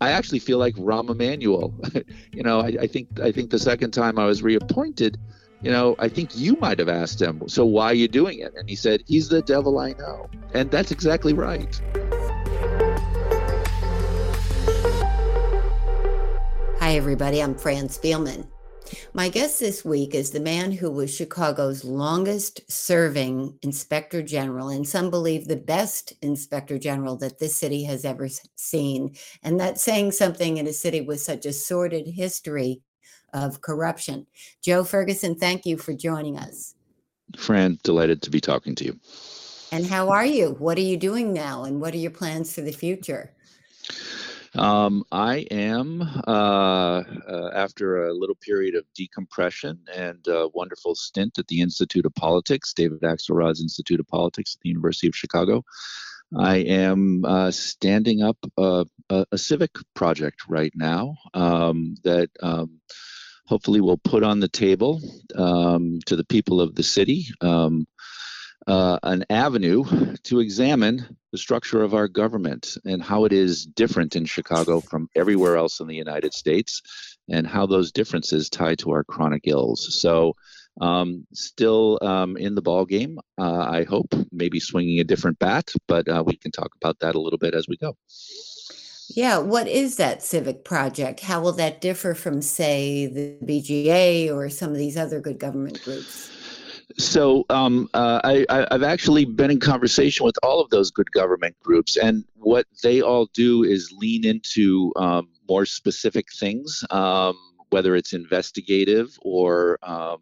I actually feel like Rahm Emanuel. you know, I, I, think I think the second time I was reappointed, you know, I think you might have asked him, so why are you doing it? And he said, he's the devil I know. And that's exactly right. Hi, everybody. I'm Fran Spielman. My guest this week is the man who was Chicago's longest serving inspector general, and some believe the best inspector general that this city has ever seen. And that's saying something in a city with such a sordid history of corruption. Joe Ferguson, thank you for joining us. Fran, delighted to be talking to you. And how are you? What are you doing now? And what are your plans for the future? Um, I am, uh, uh, after a little period of decompression and a wonderful stint at the Institute of Politics, David Axelrod's Institute of Politics at the University of Chicago. I am uh, standing up a, a, a, civic project right now um, that um, hopefully will put on the table um, to the people of the city um, uh, an avenue to examine the structure of our government and how it is different in Chicago from everywhere else in the United States, and how those differences tie to our chronic ills. So, um, still um, in the ball game, uh, I hope, maybe swinging a different bat, but uh, we can talk about that a little bit as we go. Yeah, what is that civic project? How will that differ from, say, the BGA or some of these other good government groups? So um, uh, I, have actually been in conversation with all of those good government groups, and what they all do is lean into um, more specific things, um, whether it's investigative or um,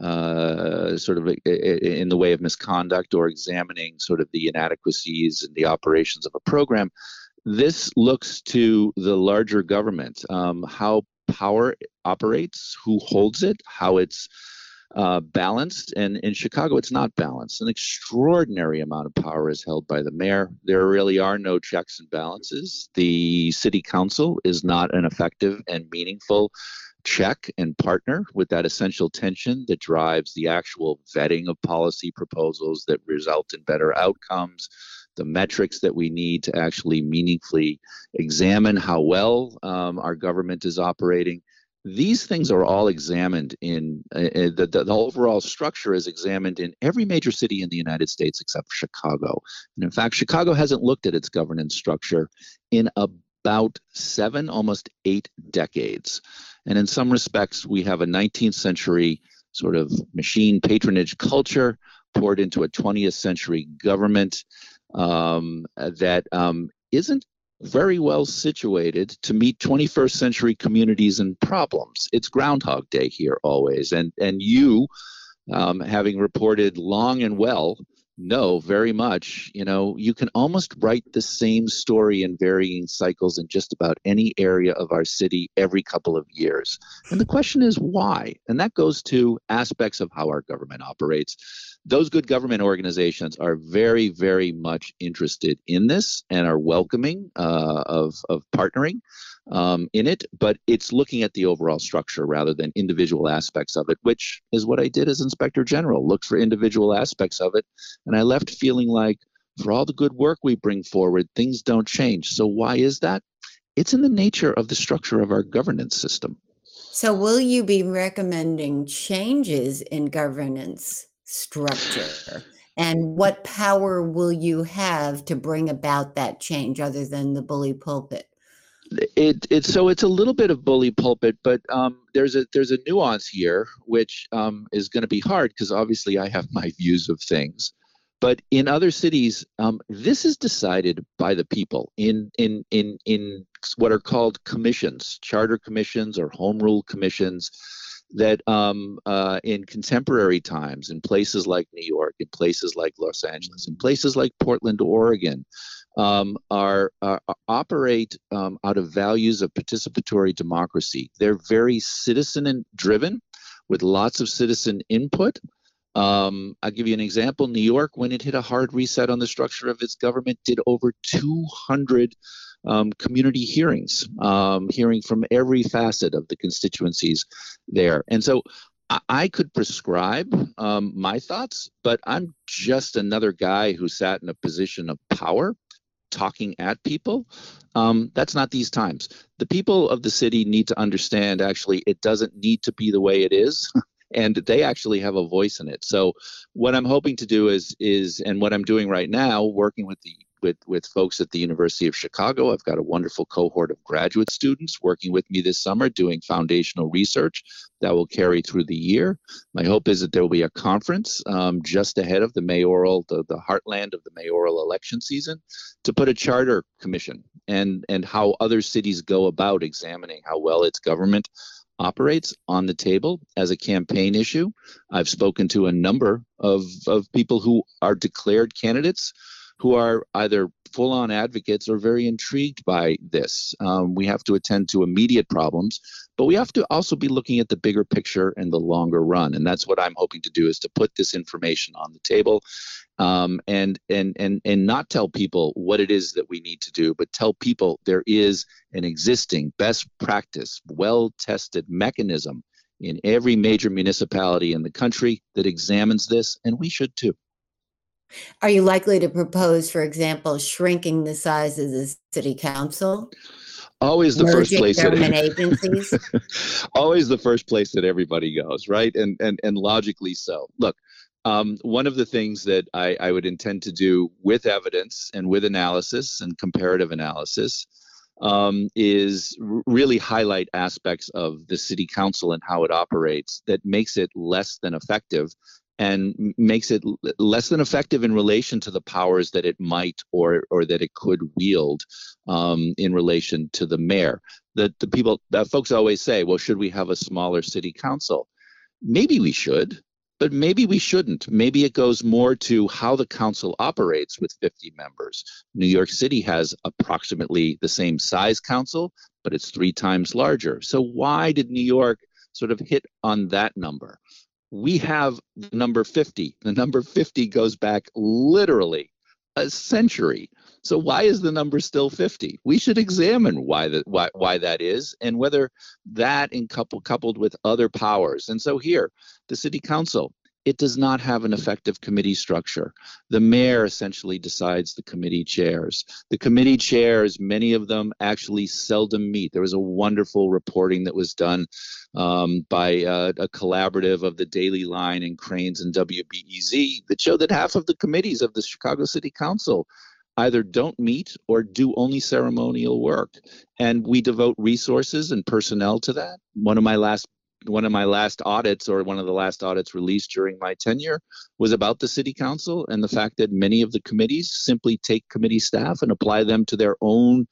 uh, sort of in the way of misconduct or examining sort of the inadequacies and the operations of a program. This looks to the larger government, um, how power operates, who holds it, how it's uh, balanced. And in Chicago, it's not balanced. An extraordinary amount of power is held by the mayor. There really are no checks and balances. The city council is not an effective and meaningful check and partner with that essential tension that drives the actual vetting of policy proposals that result in better outcomes the metrics that we need to actually meaningfully examine how well um, our government is operating these things are all examined in uh, uh, the, the, overall structure is examined in every major city in the United States except Chicago. And in fact, Chicago hasn't looked at its governance structure in about seven, almost eight decades. And in some respects, we have a 19th century sort of machine patronage culture poured into a 20th century government um, that um, not very well situated to meet 21st century communities and problems. It's Groundhog Day here always, and and you, um, having reported long and well no, very much. You know, you can almost write the same story in varying cycles in just about any area of our city every couple of years. And the question is why? And that goes to aspects of how our government operates. Those good government organizations are very, very much interested in this and are welcoming uh, of, of partnering um, in it, but it's looking at the overall structure rather than individual aspects of it, which is what I did as Inspector General. Looked for individual aspects of it, and I left feeling like, for all the good work we bring forward, things don't change. So why is that? It's in the nature of the structure of our governance system. So, will you be recommending changes in governance structure? And what power will you have to bring about that change other than the bully pulpit? It, it's so it's a little bit of bully pulpit, but um, there's a there's a nuance here which um, is going to be hard because obviously I have my views of things. But in other cities, um, this is decided by the people in in in in what are called commissions, charter commissions or home rule commissions. That um, uh, in contemporary times, in places like New York, in places like Los Angeles, in places like Portland, Oregon, um, are, are, operate um, out of values of participatory democracy. They're very citizen driven, with lots of citizen input. Um, I'll give you an example. New York, when it hit a hard reset on the structure of its government, did over 200 um, community hearings, um, hearing from every facet of the constituencies there. And so I, I could prescribe um, my thoughts, but I'm just another guy who sat in a position of power talking at people. Um, that's not these times. The people of the city need to understand actually, it doesn't need to be the way it is. and they actually have a voice in it. So what I'm hoping to do is is and what I'm doing right now, working with the with with folks at the University of Chicago. I've got a wonderful cohort of graduate students working with me this summer doing foundational research that will carry through the year. My hope is that there will be a conference um, just ahead of the mayoral, the, the heartland of the mayoral election season, to put a charter commission and and how other cities go about examining how well its government operates on the table as a campaign issue. I've spoken to a number of, of people who are declared candidates who are either full on advocates or very intrigued by this. Um, we have to attend to immediate problems, but we have to also be looking at the bigger picture and the longer run. And that's what I'm hoping to do is to put this information on the table um, and and and and not tell people what it is that we need to do, but tell people there is an existing best practice, well tested mechanism in every major municipality in the country that examines this, and we should too. Are you likely to propose, for example, shrinking the size of the city council? Always the first place government that, agencies. always the first place that everybody goes, right? And and and logically so. Look, um, one of the things that I, I would intend to do with evidence and with analysis and comparative analysis um, is really highlight aspects of the city council and how it operates that makes it less than effective and makes it less than effective in relation to the powers that it might or or that it could wield um, in relation to the mayor. The the people that folks always say, well, should we have a smaller city council? Maybe we should, but maybe we shouldn't. Maybe it goes more to how the council operates with 50 members. New York City has approximately the same size council, but it's three times larger. So why did New York sort of hit on that number? We have the number 50. The number 50 goes back literally a century. So why is the number still 50? We should examine why that why, why that is and whether that in couple, coupled with other powers. And so here, the city council it does not have an effective committee structure. The mayor essentially decides the committee chairs. The committee chairs, many of them actually seldom meet. There was a wonderful reporting that was done um, by uh, a collaborative of the Daily Line and Crain's and WBEZ that showed that half of the committees of the Chicago City Council either don't meet or do only ceremonial work. And we devote resources and personnel to that. One of my last one of my last audits or one of the last audits released during my tenure was about the city council and the fact that many of the committees simply take committee staff and apply them to their own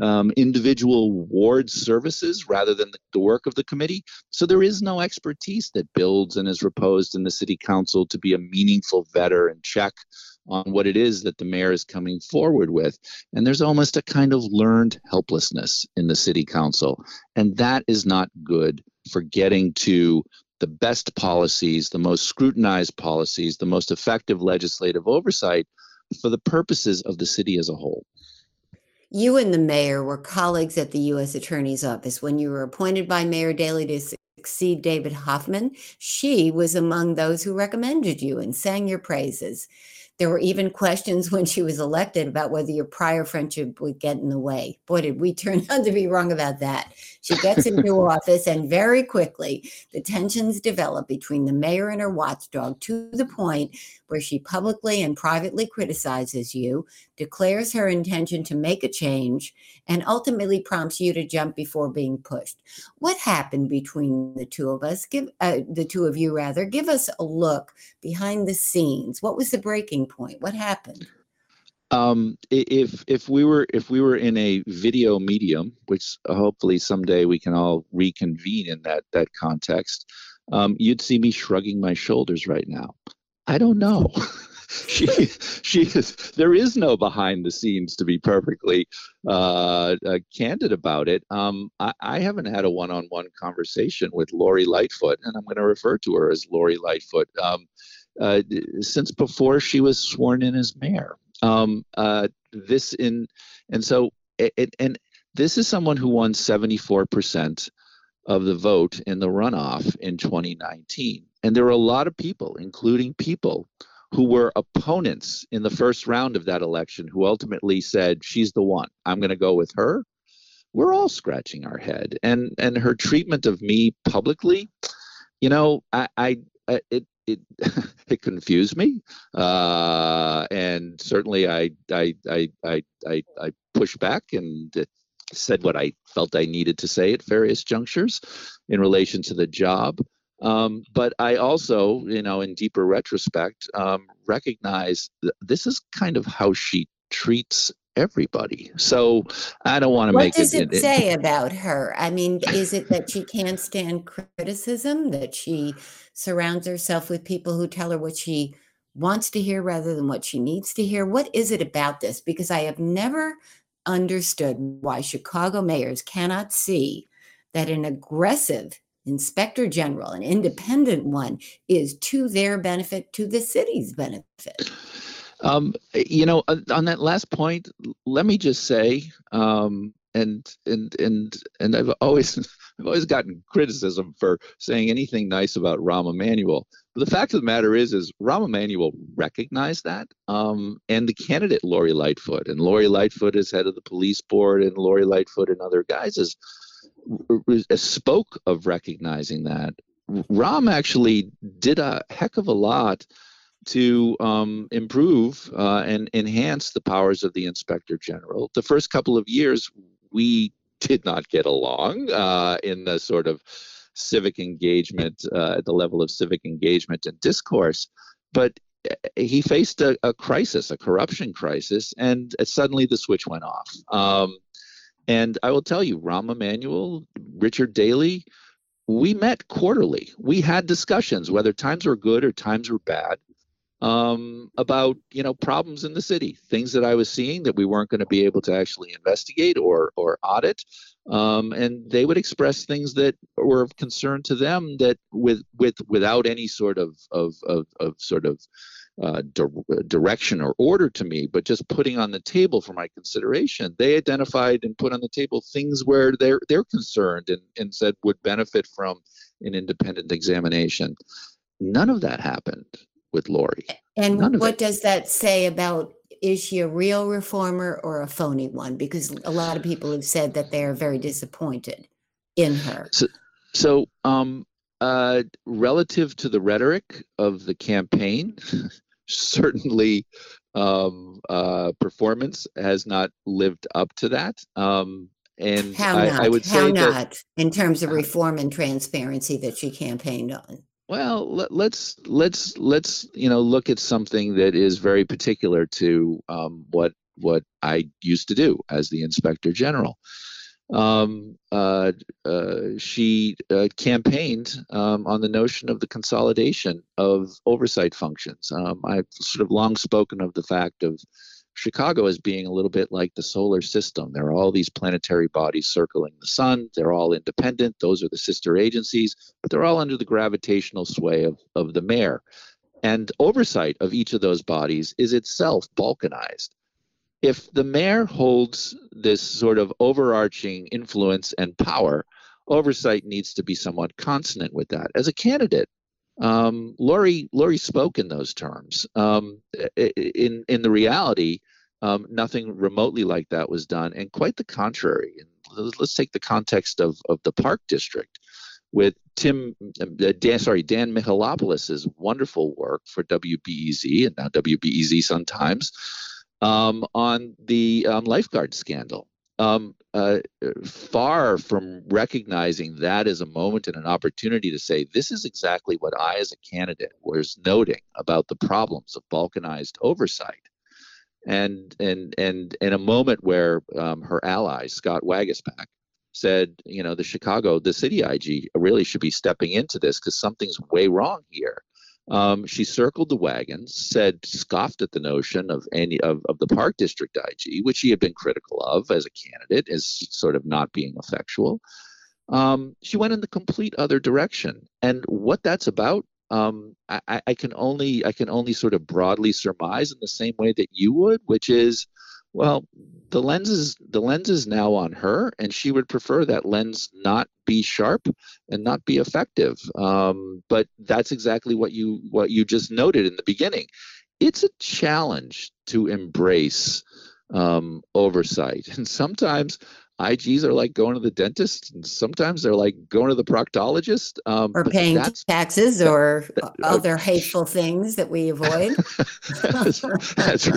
um, individual ward services rather than the, the, work of the committee. So there is no expertise that builds and is reposed in the city council to be a meaningful vetter and check on what it is that the mayor is coming forward with. And there's almost a kind of learned helplessness in the city council. And that is not good for getting to the best policies, the most scrutinized policies, the most effective legislative oversight for the purposes of the city as a whole. You and the mayor were colleagues at the U.S. Attorney's Office when you were appointed by Mayor Daley to succeed David Hoffman. She was among those who recommended you and sang your praises. There were even questions when she was elected about whether your prior friendship would get in the way. Boy, did we turn out to be wrong about that. She gets into office, and very quickly, the tensions develop between the mayor and her watchdog to the point where she publicly and privately criticizes you, declares her intention to make a change, and ultimately prompts you to jump before being pushed. What happened between the two of us? Give uh, the two of you rather. Give us a look behind the scenes. What was the breaking point? What happened? Um, if if we were if we were in a video medium, which hopefully someday we can all reconvene in that that context, um, you'd see me shrugging my shoulders right now. I don't know. she she is there is no behind the scenes to be perfectly uh, uh, candid about it. Um, I, I, haven't had a one-on-one conversation with Lori Lightfoot, and I'm going to refer to her as Lori Lightfoot um, uh, since before she was sworn in as mayor. Um, uh, this in and so it, it, and this is someone who won 74% of the vote in the runoff in 2019. And there were a lot of people, including people who were opponents in the first round of that election, who ultimately said, She's the one. I'm going to go with her. We're all scratching our head. And and her treatment of me publicly, you know, I, I it it it confused me, uh, and certainly I I I I I, I pushed back and said what I felt I needed to say at various junctures in relation to the job. Um, but I also, you know, in deeper retrospect, um, recognize this is kind of how she treats everybody. So I don't want to what make does it. it, say about her? I mean, is it that she can't stand criticism? That she surrounds herself with people who tell her what she wants to hear rather than what she needs to hear? What is it about this? Because I have never understood why Chicago mayors cannot see that an aggressive inspector general, an independent one, is to their benefit, to the city's benefit. Um, you know, on that last point, let me just say, um, and and and and I've always I've always gotten criticism for saying anything nice about Rahm Emanuel. But the fact of the matter is, is Rahm Emanuel recognized that, um, and the candidate Lori Lightfoot, and Lori Lightfoot is head of the police board, and Lori Lightfoot and other guys is spoke of recognizing that. Rahm actually did a heck of a lot to um, improve uh, and enhance the powers of the inspector general. The first couple of years, we did not get along uh, in the sort of civic engagement, uh, at the level of civic engagement and discourse. But uh, he faced a, a crisis, a corruption crisis, and suddenly the switch went off. Um, and I will tell you, Rahm Emanuel, Richard Daley, we met quarterly. We had discussions, whether times were good or times were bad um, about you know problems in the city, things that I was seeing that we weren't going to be able to actually investigate or or audit, um, and they would express things that were of concern to them that with with without any sort of of of, of sort of uh, di- direction or order to me, but just putting on the table for my consideration. They identified and put on the table things where they're they're concerned and, and said would benefit from an independent examination. None of that happened with Lori. And what does that say about is she a real reformer or a phony one? Because a lot of people have said that they are very disappointed in her. So, so um, uh, relative to the rhetoric of the campaign, certainly um, uh, performance has not lived up to that. Um, and how I, not? I would how say not that, in terms of reform and transparency that she campaigned on? Well, let, let's let's let's you know look at something that is very particular to um, what what I used to do as the inspector general. Um, uh, uh, she uh, campaigned um, on the notion of the consolidation of oversight functions. Um, I've sort of long spoken of the fact of Chicago as being a little bit like the solar system. There are all these planetary bodies circling the sun. They're all independent. Those are the sister agencies, but they're all under the gravitational sway of, of the mayor. And oversight of each of those bodies is itself balkanized. If the mayor holds this sort of overarching influence and power, oversight needs to be somewhat consonant with that. As a candidate, um, Lori Lori spoke in those terms. Um, in in the reality, um, nothing remotely like that was done, and quite the contrary. In let's take the context of, of the Park District with Tim, uh, Dan, sorry, Dan Mihalopoulos' wonderful work for WBEZ and now WBEZ Sun Times um, on the um, lifeguard scandal. Um, uh, far from recognizing that as a moment and an opportunity to say, this is exactly what I, as a candidate, was noting about the problems of balkanized oversight. And and and in a moment where um, her ally Scott Waguespack said, you know, the Chicago, the city IG really should be stepping into this because something's way wrong here. Um, she circled the wagons, said, scoffed at the notion of any of, of the Park District IG, which she had been critical of as a candidate, as sort of not being effectual. Um, she went in the complete other direction, and what that's about, um, I, I can only I can only sort of broadly surmise in the same way that you would, which is well, the lens is the lens is now on her, and she would prefer that lens not be sharp and not be effective. Um, but that's exactly what you what you just noted in the beginning. It's a challenge to embrace um, oversight, and sometimes IGs are like going to the dentist, and sometimes they're like going to the proctologist, um, or paying taxes, or uh, other hateful things that we avoid. that's, that's,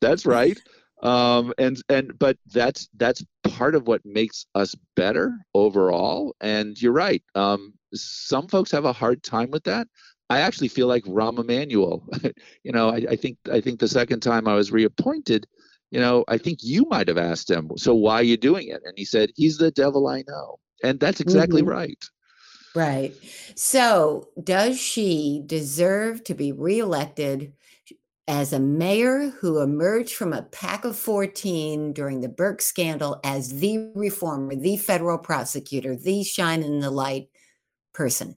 that's right um, and and but that's that's part of what makes us better overall. And you're right. Um, some folks have a hard time with that. I actually feel like Rahm Emanuel. you know, I, I think I think the second time I was reappointed, you know, I think you might have asked him, so why are you doing it? And he said, he's the devil I know. And that's exactly mm-hmm. right. Right. So, does she deserve to be reelected as a mayor who emerged from a pack of 14 during the Burke scandal as the reformer, the federal prosecutor, the shine in the light person?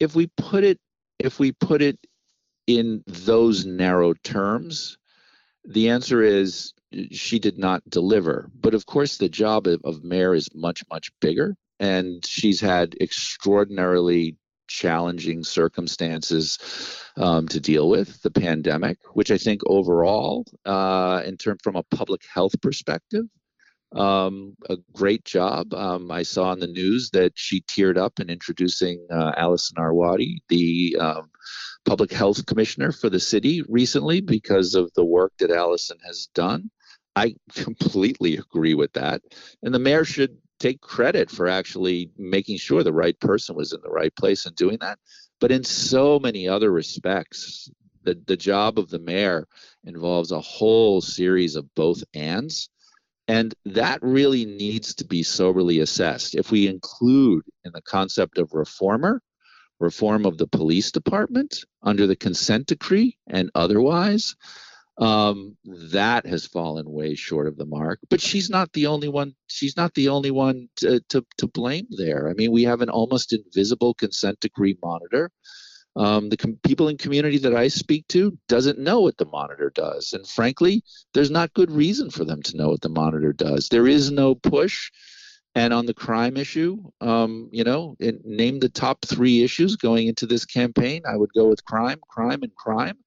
If we put it if we put it in those narrow terms, the answer is she did not deliver. But of course, the job of, of mayor is much, much bigger. And she's had extraordinarily challenging circumstances um, to deal with the pandemic, which I think overall, uh, in term from a public health perspective, um, a great job. Um, I saw in the news that she teared up in introducing uh, Allison Arwady, the um, public health commissioner for the city recently, because of the work that Allison has done. I completely agree with that. And the mayor should take credit for actually making sure the right person was in the right place and doing that. But in so many other respects, the, the job of the mayor involves a whole series of both ands. And that really needs to be soberly assessed. If we include in the concept of reformer, reform of the police department under the consent decree and otherwise, um, that has fallen way short of the mark. But she's not the only one. She's not the only one to, to, to blame there. I mean, we have an almost invisible consent decree monitor. Um, the com- people in community that I speak to doesn't know what the monitor does, and frankly, there's not good reason for them to know what the monitor does. There is no push. And on the crime issue, um, you know, it, name the top three issues going into this campaign. I would go with crime, crime, and crime.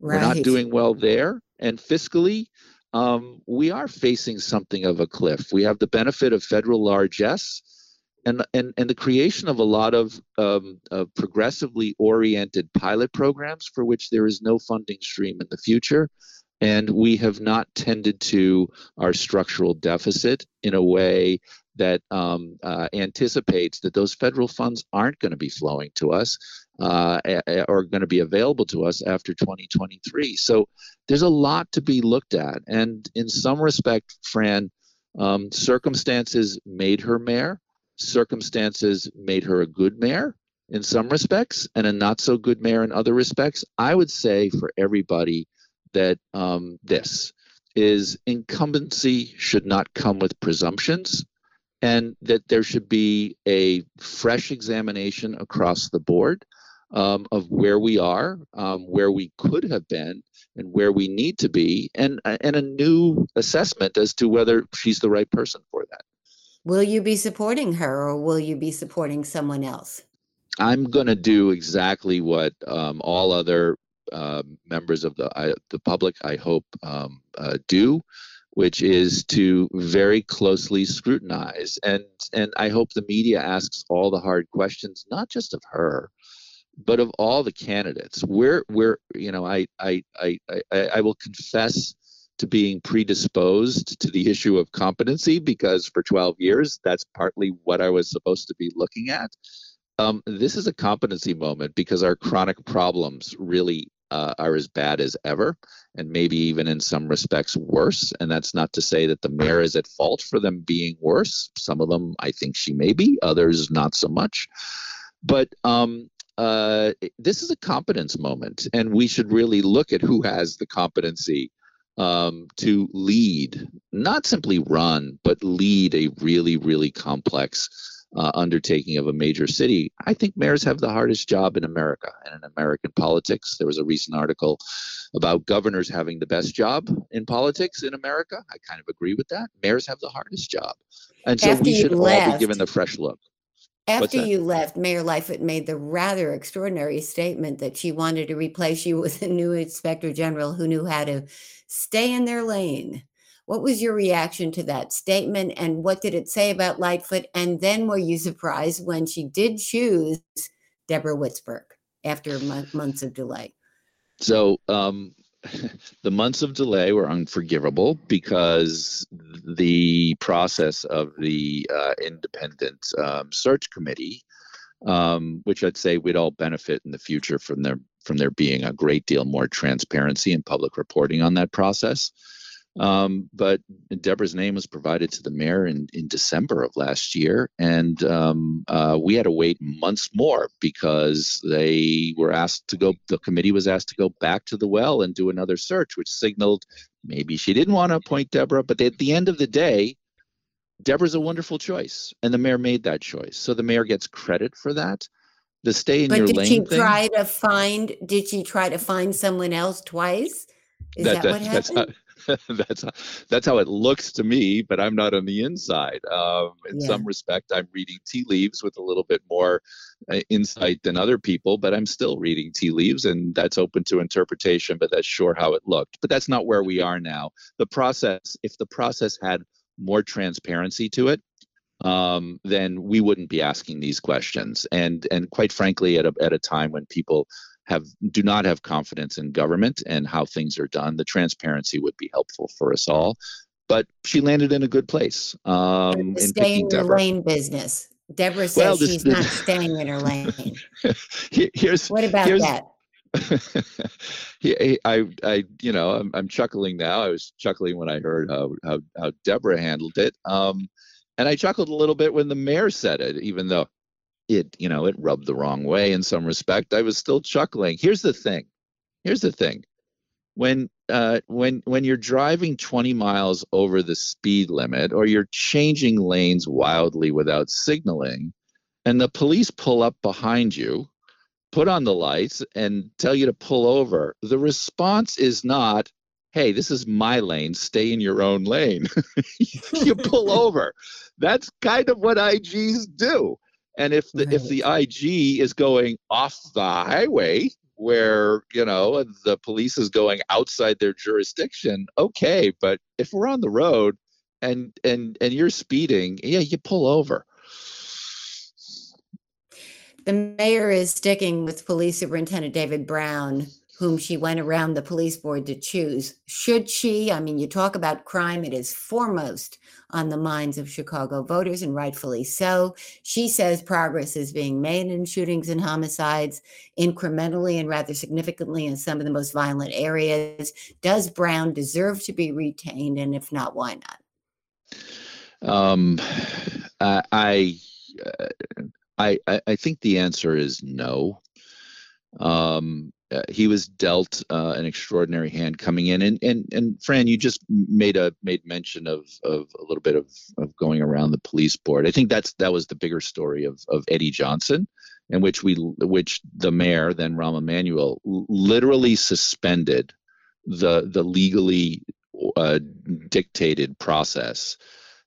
Right. We're not doing well there. And fiscally, um, we are facing something of a cliff. We have the benefit of federal largesse and, and, and the creation of a lot of, um, of progressively oriented pilot programs for which there is no funding stream in the future. And we have not tended to our structural deficit in a way that um, uh, anticipates that those federal funds aren't going to be flowing to us uh, are going to be available to us after 2023. So there's a lot to be looked at. And in some respect, Fran, um, circumstances made her mayor, circumstances made her a good mayor in some respects, and a not so good mayor in other respects. I would say for everybody that um, this is incumbency should not come with presumptions and that there should be a fresh examination across the board um, of where we are, um, where we could have been, and where we need to be, and and a new assessment as to whether she's the right person for that. Will you be supporting her, or will you be supporting someone else? I'm going to do exactly what um, all other uh, members of the I, the public, I hope, um, uh, do, which is to very closely scrutinize and and I hope the media asks all the hard questions, not just of her, but of all the candidates. Where you know I I I I, I will confess to being predisposed to the issue of competency because for 12 years that's partly what I was supposed to be looking at. Um, this is a competency moment because our chronic problems really uh, are as bad as ever, and maybe even in some respects worse. And that's not to say that the mayor is at fault for them being worse. Some of them, I think she may be, others not so much. But um, uh, this is a competence moment, and we should really look at who has the competency um, to lead, not simply run, but lead a really, really complex uh, undertaking of a major city. I think mayors have the hardest job in America and in American politics. There was a recent article about governors having the best job in politics in America. I kind of agree with that. Mayors have the hardest job. And so After we should all be given the fresh look. After you left, Mayor Lightfoot made the rather extraordinary statement that she wanted to replace you with a new inspector general who knew how to stay in their lane. What was your reaction to that statement and what did it say about Lightfoot? And then were you surprised when she did choose Deborah Witzburg after months of delay? So, um, the months of delay were unforgivable because the process of the uh, independent um, search committee, um, which I'd say we'd all benefit in the future from there from there being a great deal more transparency and public reporting on that process. Um, but Deborah's name was provided to the mayor in, in December of last year, and um, uh, we had to wait months more because they were asked to go. The committee was asked to go back to the well and do another search, which signaled maybe she didn't want to appoint Deborah. But at the end of the day, Deborah's a wonderful choice, and the mayor made that choice. So the mayor gets credit for that. The stay in but your lane. But did she thing, try to find? Did she try to find someone else twice? Is that, that, that what happened? that's that's how it looks to me, but I'm not on the inside. Um, in yeah. some respect, I'm reading tea leaves with a little bit more uh, insight than other people, but I'm still reading tea leaves, and that's open to interpretation. But that's sure how it looked. But that's not where we are now. The process, if the process had more transparency to it, um, then we wouldn't be asking these questions. And and quite frankly, at a at a time when people have do not have confidence in government and how things are done, the transparency would be helpful for us all. But she landed in a good place. Um, in stay in your lane business. Deborah says well, this, she's this, not staying in her lane. here's what about here's, that? I, I, you know, I'm, I'm chuckling now. I was chuckling when I heard how how, how Deborah handled it, um, and I chuckled a little bit when the mayor said it, even though it you know it rubbed the wrong way in some respect. I was still chuckling. Here's the thing. Here's the thing. When uh, when when you're driving 20 miles over the speed limit or you're changing lanes wildly without signaling and the police pull up behind you put on the lights and tell you to pull over the response is not hey this is my lane. Stay in your own lane. You pull over. That's kind of what igs do and if the right. if the IG is going off the highway where you know the police is going outside their jurisdiction, okay. But if we're on the road and and and you're speeding, yeah, you pull over. The mayor is sticking with Police Superintendent David Brown whom she went around the police board to choose. Should she? I mean, you talk about crime, it is foremost on the minds of Chicago voters, and rightfully so. She says progress is being made in shootings and homicides incrementally and rather significantly in some of the most violent areas. Does Brown deserve to be retained? And if not, why not? Um, I, I, I, I think the answer is no. Um, uh, he was dealt uh, an extraordinary hand coming in, and and and Fran, you just made a made mention of of a little bit of of going around the police board. I think that's that was the bigger story of of Eddie Johnson, in which we which the mayor then Rahm Emanuel literally suspended the the legally uh, dictated process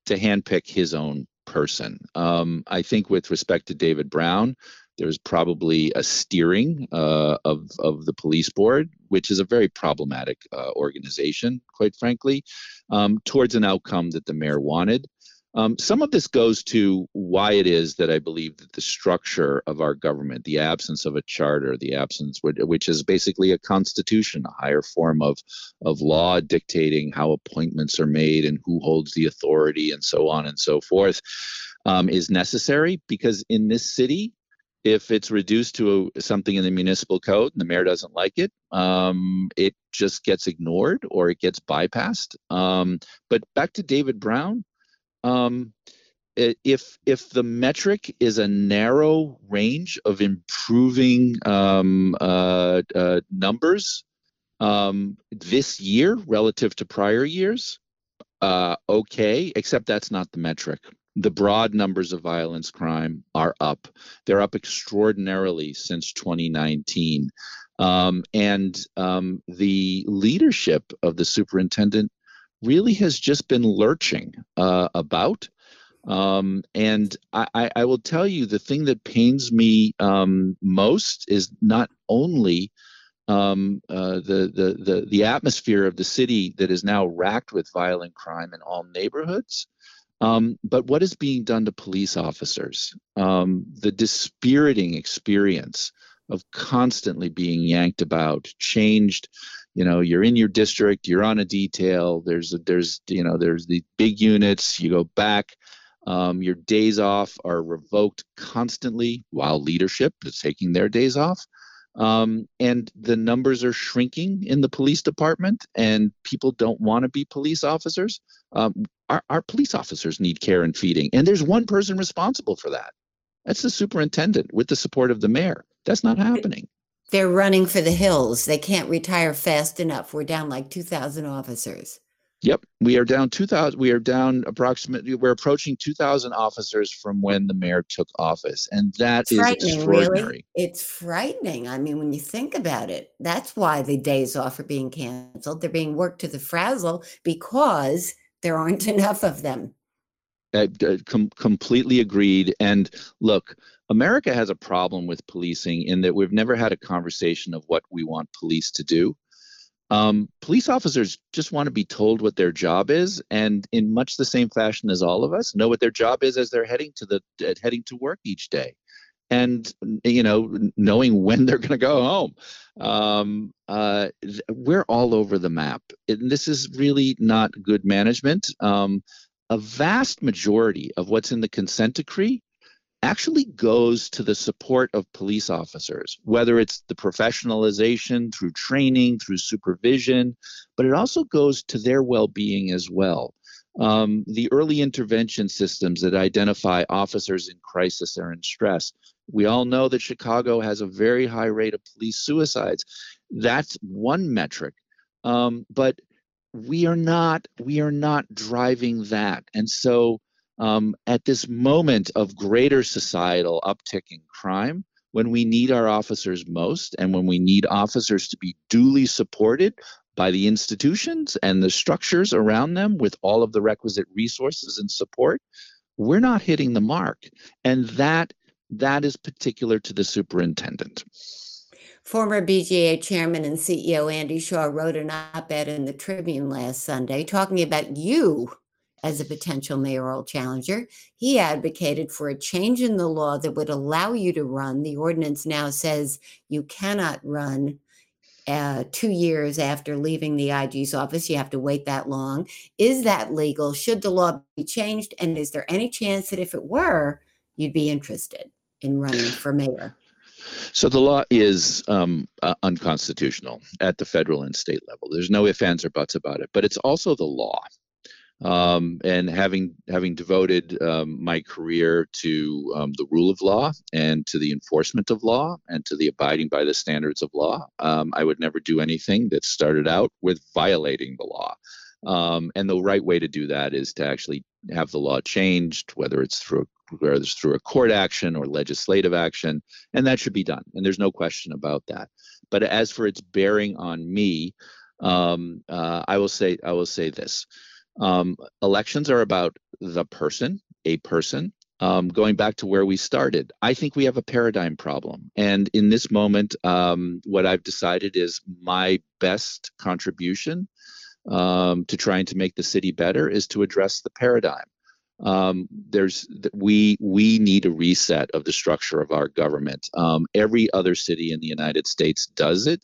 to handpick his own person. Um, I think with respect to David Brown, There's probably a steering uh, of of the police board, which is a very problematic uh, organization, quite frankly, um, towards an outcome that the mayor wanted. Um, some of this goes to why it is that I believe that the structure of our government, the absence of a charter, the absence, which is basically a constitution, a higher form of, of law dictating how appointments are made and who holds the authority and so on and so forth, um, is necessary because in this city, if it's reduced to a, something in the municipal code and the mayor doesn't like it, um, it just gets ignored or it gets bypassed. Um, but back to David Brown, um, if if the metric is a narrow range of improving um, uh, uh, numbers um, this year relative to prior years, uh, okay. Except that's not the metric. The broad numbers of violence crime are up. They're up extraordinarily since 2019. Um, and um, the leadership of the superintendent really has just been lurching uh, about. Um, and I, I, will tell you the thing that pains me um, most is not only um, uh, the, the, the, the atmosphere of the city that is now racked with violent crime in all neighborhoods, um, but what is being done to police officers? Um, the dispiriting experience of constantly being yanked about, changed you know you're in your district you're on a detail there's a, there's you know there's the big units you go back um, your days off are revoked constantly while leadership is taking their days off um, and the numbers are shrinking in the police department and people don't want to be police officers um, our, our police officers need care and feeding and there's one person responsible for that that's the superintendent with the support of the mayor that's not happening they're running for the hills. They can't retire fast enough. We're down like 2,000 officers. Yep, we are down 2,000. We are down approximately. We're approaching 2,000 officers from when the mayor took office, and that it's is extraordinary. Really. It's frightening. I mean, when you think about it, that's why the days off are being canceled. They're being worked to the frazzle because there aren't enough of them. Uh, com- completely agreed. And look, America has a problem with policing in that we've never had a conversation of what we want police to do. Um, police officers just want to be told what their job is, and in much the same fashion as all of us, know what their job is as they're heading to the uh, heading to work each day, and you know, knowing when they're going to go home. Um, uh, we're all over the map, and this is really not good management. Um, a vast majority of what's in the consent decree actually goes to the support of police officers, whether it's the professionalization through training, through supervision, but it also goes to their well being as well. Um, the early intervention systems that identify officers in crisis or in stress. We all know that Chicago has a very high rate of police suicides. That's one metric. Um, but we are not we are not driving that and so um, at this moment of greater societal uptick in crime, when we need our officers most and when we need officers to be duly supported by the institutions and the structures around them with all of the requisite resources and support, we're not hitting the mark. And that that is particular to the superintendent. Former BGA chairman and CEO Andy Shaw wrote an op ed in the Tribune last Sunday talking about you as a potential mayoral challenger. He advocated for a change in the law that would allow you to run. The ordinance now says you cannot run uh, two years after leaving the IG's office. You have to wait that long. Is that legal? Should the law be changed? And is there any chance that if it were, you'd be interested in running for mayor? So the law is um, uh, unconstitutional at the federal and state level. There's no ifs, ands, or buts about it. But it's also the law um, and having having devoted um, my career to um, the rule of law and to the enforcement of law and to the abiding by the standards of law, um, I would never do anything that started out with violating the law. Um, and the right way to do that is to actually have the law changed, whether it's through whether it's through a court action or legislative action, and that should be done. And there's no question about that. But as for its bearing on me, um, uh, I will say I will say this. Um, elections are about the person, a person, um, going back to where we started, I think we have a paradigm problem. And in this moment, um, what I've decided is my best contribution um, to trying to make the city better is to address the paradigm. Um, there's we we need a reset of the structure of our government. Um, every other city in the United States does it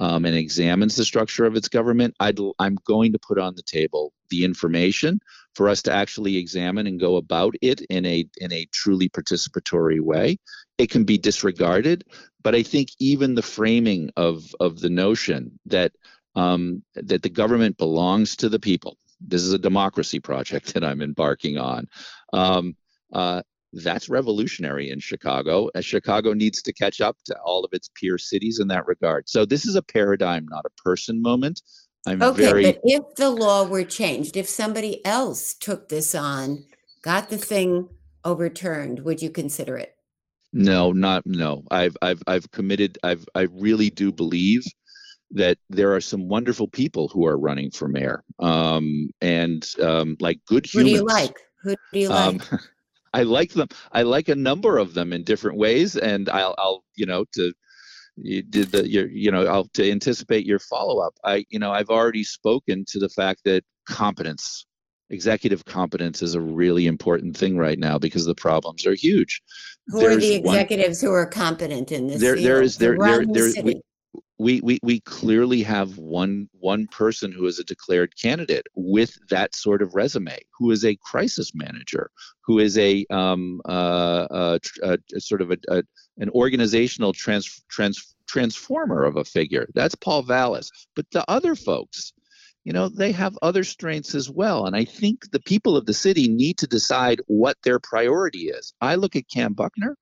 um, and examines the structure of its government. i am going to put on the table the information for us to actually examine and go about it in a in a truly participatory way. It can be disregarded, but I think even the framing of of the notion that um, that the government belongs to the people. This is a democracy project that I'm embarking on. Um, uh, that's revolutionary in Chicago. As Chicago needs to catch up to all of its peer cities in that regard. So this is a paradigm, not a person moment. I'm okay, very... but if the law were changed, if somebody else took this on, got the thing overturned, would you consider it? No, not no. I've I've I've committed. I've I really do believe that there are some wonderful people who are running for mayor, um, and um, like good humans. Who do you like? Who do you um, like? Um, I like them. I like a number of them in different ways, and I'll, I'll you know, to you did the your you know I'll to anticipate your follow up. I you know I've already spoken to the fact that competence, executive competence, is a really important thing right now because the problems are huge. Who There's are the executives one, who are competent in this? There, field there is there there there. The we, we we we clearly have one one person who is a declared candidate with that sort of resume, who is a crisis manager, who is a, um, uh, sort of a, a, an organizational trans, trans, transformer of a figure. That's Paul Vallas. But the other folks, you know, they have other strengths as well. And I think the people of the city need to decide what their priority is. I look at Kam Buckner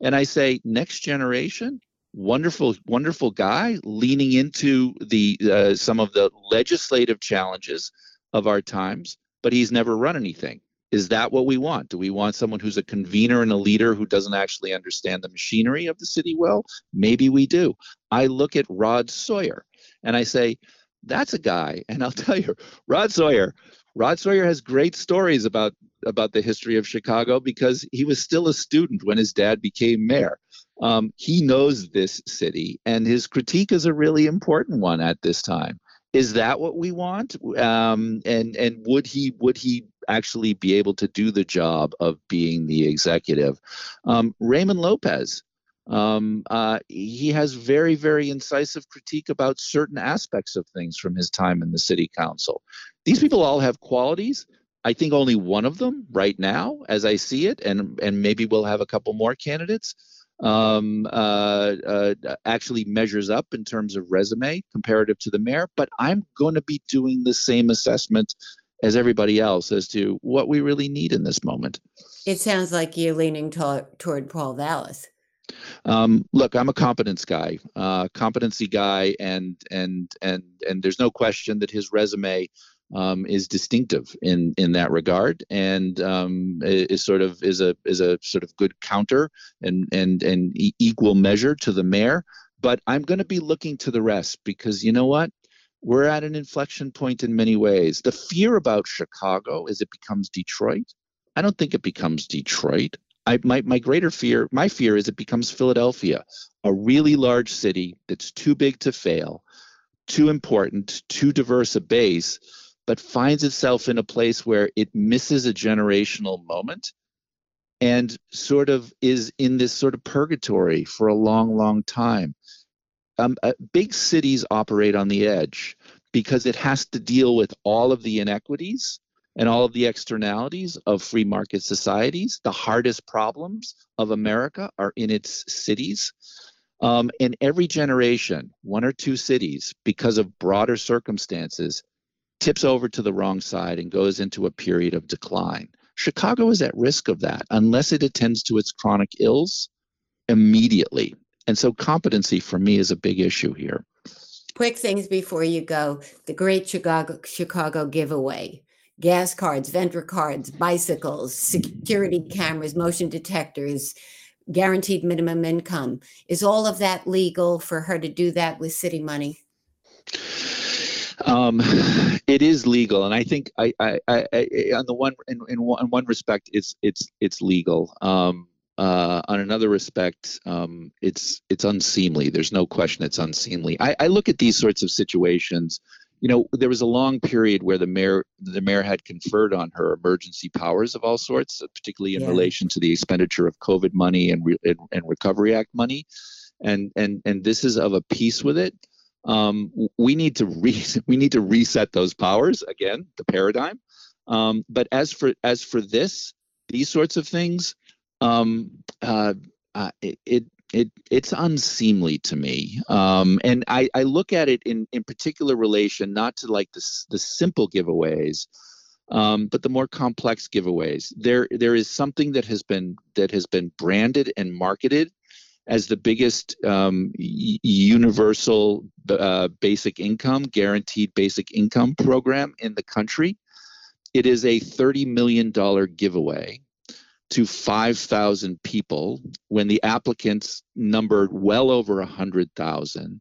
and I say, next generation, wonderful, wonderful guy, leaning into the uh, some of the legislative challenges of our times, but he's never run anything. Is that what we want? Do we want someone who's a convener and a leader who doesn't actually understand the machinery of the city well? Maybe we do. I look at Rod Sawyer and I say, that's a guy. And I'll tell you, Rod Sawyer, Rod Sawyer has great stories about about the history of Chicago because he was still a student when his dad became mayor. Um, he knows this city, and his critique is a really important one at this time. Is that what we want? Um, and and would he would he actually be able to do the job of being the executive? Um, Raymond Lopez. Um, uh, he has very, very incisive critique about certain aspects of things from his time in the city council. These people all have qualities. I think only one of them right now, as I see it, and and maybe we'll have a couple more candidates um, uh, uh, actually measures up in terms of resume comparative to the mayor. But I'm going to be doing the same assessment as everybody else as to what we really need in this moment. It sounds like you're leaning to- toward Paul Vallas. Um, look, I'm a competence guy, uh, competency guy, and and and and there's no question that his resume um, is distinctive in in that regard, and um, is sort of is a is a sort of good counter and and and equal measure to the mayor. But I'm going to be looking to the rest because you know what? We're at an inflection point in many ways. The fear about Chicago is it becomes Detroit. I don't think it becomes Detroit. I, my, my greater fear, my fear is it becomes Philadelphia, a really large city that's too big to fail, too important, too diverse a base, but finds itself in a place where it misses a generational moment and sort of is in this sort of purgatory for a long, long time. Um, uh, big cities operate on the edge because it has to deal with all of the inequities and all of the externalities of free market societies. The hardest problems of America are in its cities. Um, in every generation, one or two cities, because of broader circumstances, tips over to the wrong side and goes into a period of decline. Chicago is at risk of that unless it attends to its chronic ills immediately. And so competency for me is a big issue here. Quick things before you go. The great Chicago Chicago giveaway. Gas cards, vendor cards, bicycles, security cameras, motion detectors, guaranteed minimum income. Is all of that legal for her to do that with city money? Um, it is legal, and I think I, I, I, I on the one in, in, one, in one respect, it's it's it's legal. Um, uh, on another respect, um, it's it's unseemly. There's no question it's unseemly. I, I look at these sorts of situations. You know, there was a long period where the mayor the mayor had conferred on her emergency powers of all sorts, particularly in yeah. relation to the expenditure of COVID money and, re- and, and Recovery Act money, and and and this is of a piece with it um, we need to re- we need to reset those powers again, the paradigm. Um, but as for as for this, these sorts of things, um, uh, uh, it, it it it's unseemly to me um, and I, I look at it in in particular relation not to like the, the simple giveaways um, but the more complex giveaways there there is something that has been that has been branded and marketed as the biggest um, universal uh, basic income, guaranteed basic income program in the country. It is a $30 million giveaway to 5,000 people when the applicants numbered well over 100,000.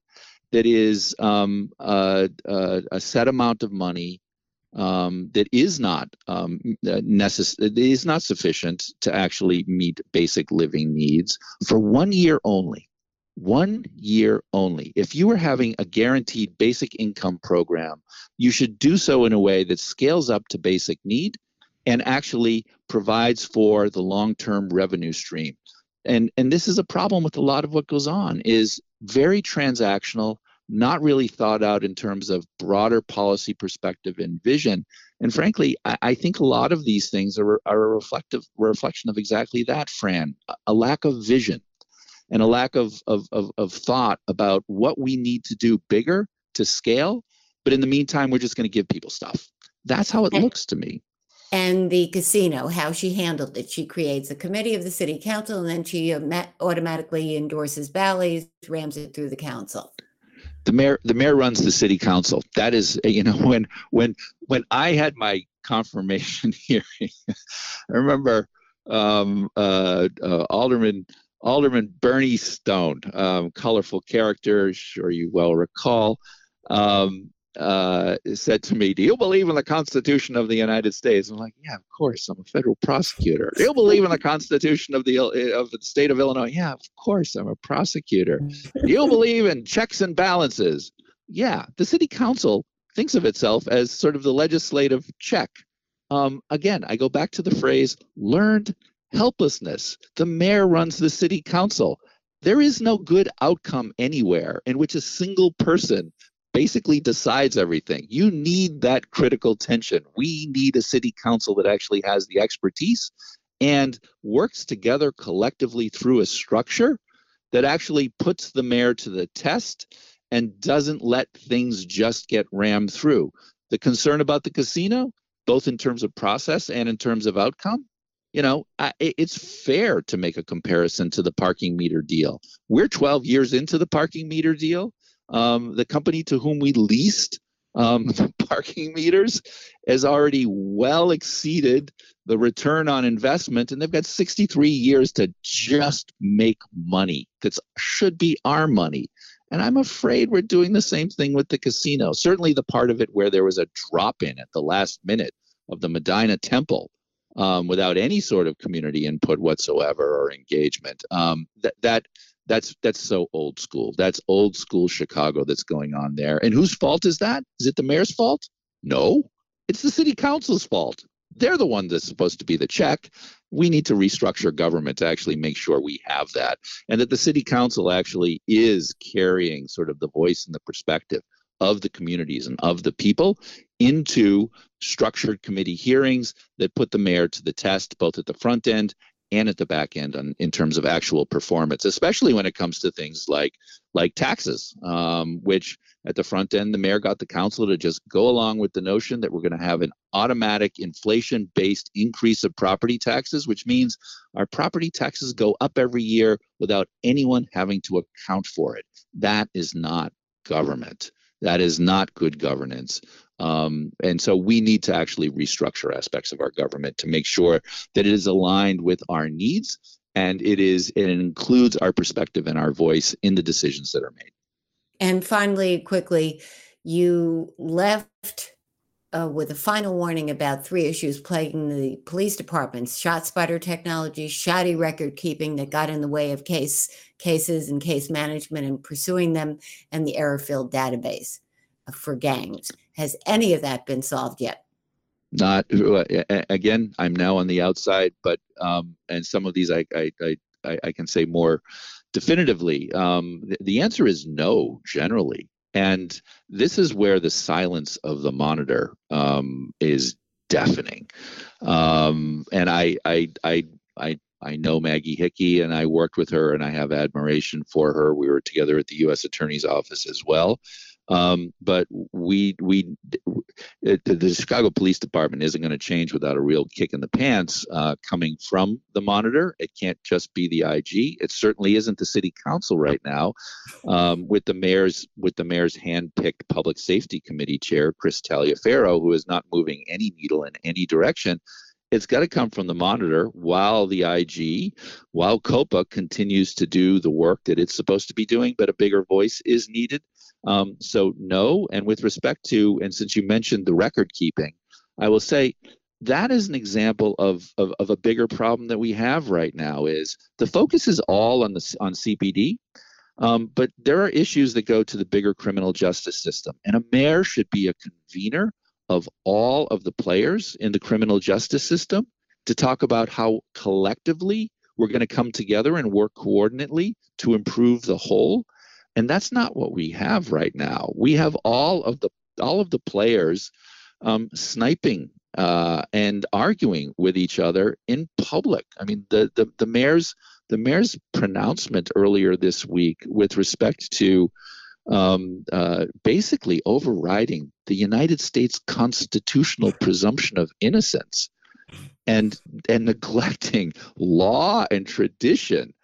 That is um, a, a, a set amount of money um, that is not um, necess- is not sufficient to actually meet basic living needs for one year only. One year only. If you are having a guaranteed basic income program, you should do so in a way that scales up to basic need and actually provides for the long-term revenue stream. And and this is a problem with a lot of what goes on is very transactional not really thought out in terms of broader policy perspective and vision. And frankly, I, I think a lot of these things are, are a reflective reflection of exactly that, Fran, a lack of vision and a lack of, of, of, of thought about what we need to do bigger to scale. But in the meantime, we're just going to give people stuff. That's how it and, looks to me. And the casino, how she handled it. She creates a committee of the city council and then she uh, automatically endorses Bally's, rams it through the council the mayor the mayor runs the city council. That is you know when when when i had my confirmation hearing i remember um, uh, uh, alderman alderman bernie stone um, colorful character sure you well recall. Um, uh, said to me, "Do you believe in the Constitution of the United States?" I'm like, "Yeah, of course. I'm a federal prosecutor." "Do you believe in the Constitution of the of the state of Illinois?" "Yeah, of course. I'm a prosecutor." "Do you believe in checks and balances?" "Yeah." The city council thinks of itself as sort of the legislative check. Um, again, I go back to the phrase "learned helplessness." The mayor runs the city council. There is no good outcome anywhere in which a single person basically decides everything. You need that critical tension. We need a city council that actually has the expertise and works together collectively through a structure that actually puts the mayor to the test and doesn't let things just get rammed through. The concern about the casino, both in terms of process and in terms of outcome, you know, I, it's fair to make a comparison to the parking meter deal. We're 12 years into the parking meter deal um, the company to whom we leased um, parking meters has already well exceeded the return on investment, and they've got 63 years to just make money. That should be our money. And I'm afraid we're doing the same thing with the casino. Certainly, the part of it where there was a drop in at the last minute of the Medina Temple um, without any sort of community input whatsoever or engagement. Um, that that that's that's so old school. That's old school Chicago that's going on there. And whose fault is that? Is it the mayor's fault? No. It's the city council's fault. They're the one that's supposed to be the check. We need to restructure government to actually make sure we have that and that the city council actually is carrying sort of the voice and the perspective of the communities and of the people into structured committee hearings that put the mayor to the test both at the front end and at the back end on, in terms of actual performance, especially when it comes to things like like taxes, um, which at the front end, the mayor got the council to just go along with the notion that we're going to have an automatic inflation-based increase of property taxes, which means our property taxes go up every year without anyone having to account for it. That is not government. That is not good governance. Um, and so we need to actually restructure aspects of our government to make sure that it is aligned with our needs and it is it includes our perspective and our voice in the decisions that are made. And finally, quickly, you left uh, with a final warning about three issues plaguing the police departments ShotSpotter technology, shoddy record keeping that got in the way of case cases and case management and pursuing them, and the error filled database for gangs. Has any of that been solved yet? Not again. I'm now on the outside, but um, and some of these I I I, I can say more definitively. Um, the, the answer is no. Generally, and this is where the silence of the monitor um, is deafening. Um, and I, I, I, I, I know Maggie Hickey, and I worked with her, and I have admiration for her. We were together at the U.S. Attorney's Office as well. Um, but we we it, the Chicago Police Department isn't going to change without a real kick in the pants uh, coming from the monitor. It can't just be the IG. It certainly isn't the City Council right now, um, with the mayor's with the mayor's handpicked Public Safety Committee chair Chris Taliaferro, who is not moving any needle in any direction it's got to come from the monitor while the IG, while COPA continues to do the work that it's supposed to be doing, but a bigger voice is needed. Um, so, no. And with respect to, and since you mentioned the record keeping, I will say that is an example of, of, of a bigger problem that we have right now is the focus is all on the on CPD. Um, but there are issues that go to the bigger criminal justice system, and a mayor should be a convener of all of the players in the criminal justice system to talk about how collectively we're going to come together and work coordinately to improve the whole and that's not what we have right now. We have all of the all of the players um, sniping uh, and arguing with each other in public. I mean the, the the mayor's the mayor's pronouncement earlier this week with respect to um, uh, basically overriding the United States constitutional presumption of innocence and and neglecting law and tradition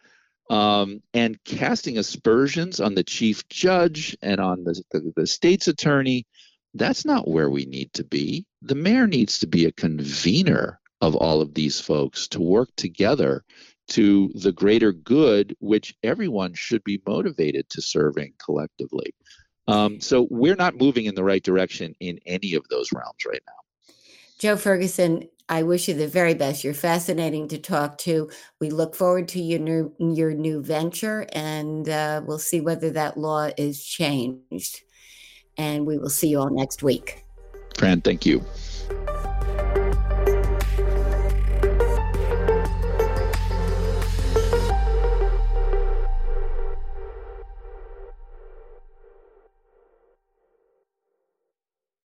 um, and casting aspersions on the chief judge and on the, the, the state's attorney that's not where we need to be the mayor needs to be a convener of all of these folks to work together to the greater good, which everyone should be motivated to serving collectively. Um, so we're not moving in the right direction in any of those realms right now. Joe Ferguson, I wish you the very best. You're fascinating to talk to. We look forward to your new your new venture, and uh, we'll see whether that law is changed. And we will see you all next week. Fran, thank you.